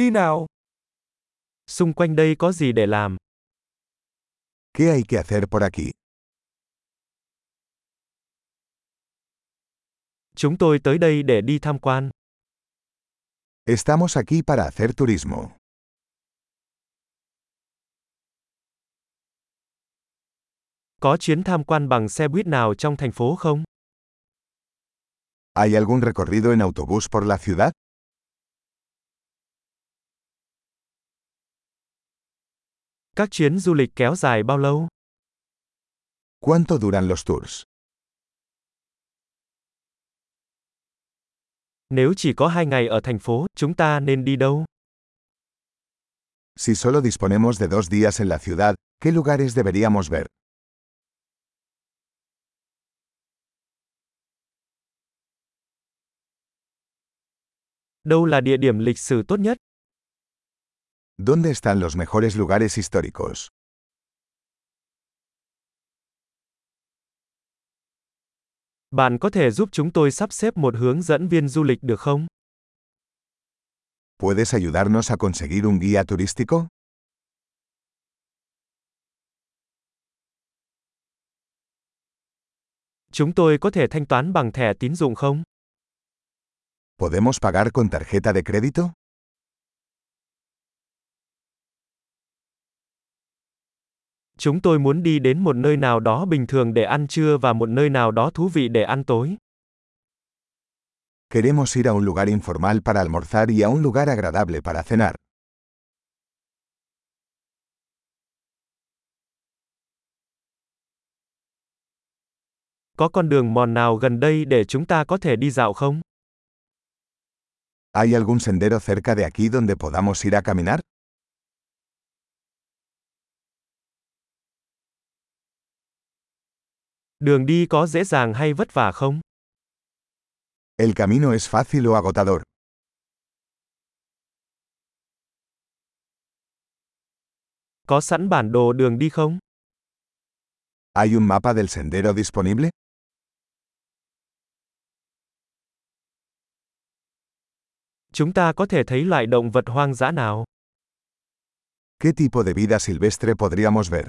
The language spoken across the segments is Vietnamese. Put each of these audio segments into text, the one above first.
Đi nào. Xung quanh đây có gì để làm? ¿Qué hay que hacer por aquí? Chúng tôi tới đây để đi tham quan. Estamos aquí para hacer turismo. Có chuyến tham quan bằng xe buýt nào trong thành phố không? ¿Hay algún recorrido en autobús por la ciudad? Các chuyến du lịch kéo dài bao lâu? ¿Cuánto duran los tours? Nếu chỉ có hai ngày ở thành phố, chúng ta nên đi đâu? Si solo disponemos de dos días en la ciudad, ¿qué lugares deberíamos ver? Đâu là địa điểm lịch sử tốt nhất? ¿Dónde están los mejores lugares históricos? Bạn có thể giúp chúng tôi sắp xếp một hướng dẫn viên du lịch được không? ¿Puedes ayudarnos a conseguir un guía turístico? Chúng tôi có thể thanh toán bằng thẻ tín dụng không? ¿Podemos pagar con tarjeta de crédito? Chúng tôi muốn đi đến một nơi nào đó bình thường để ăn trưa và một nơi nào đó thú vị để ăn tối. Queremos ir a un lugar informal para almorzar y a un lugar agradable para cenar. Có con đường mòn nào gần đây để chúng ta có thể đi dạo không? ¿Hay algún sendero cerca de aquí donde podamos ir a caminar? Đường đi có dễ dàng hay vất vả không? El camino es fácil o agotador. Có sẵn bản đồ đường đi không? ¿Hay un mapa del sendero disponible? Chúng ta có thể thấy loại động vật hoang dã nào? ¿Qué tipo de vida silvestre podríamos ver?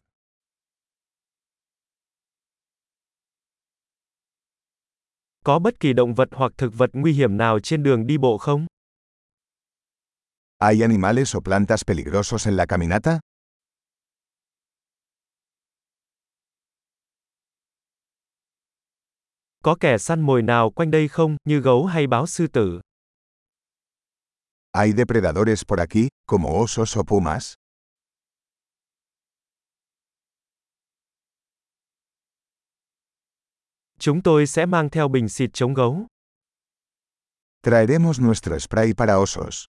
Có bất kỳ động vật hoặc thực vật nguy hiểm nào trên đường đi bộ không? ¿Hay animales o plantas peligrosos en la caminata? Có kẻ săn mồi nào quanh đây không, như gấu hay báo sư tử? ¿Hay depredadores por aquí, como osos o pumas? Chúng tôi sẽ mang theo bình xịt chống gấu. Traeremos nuestro spray para osos.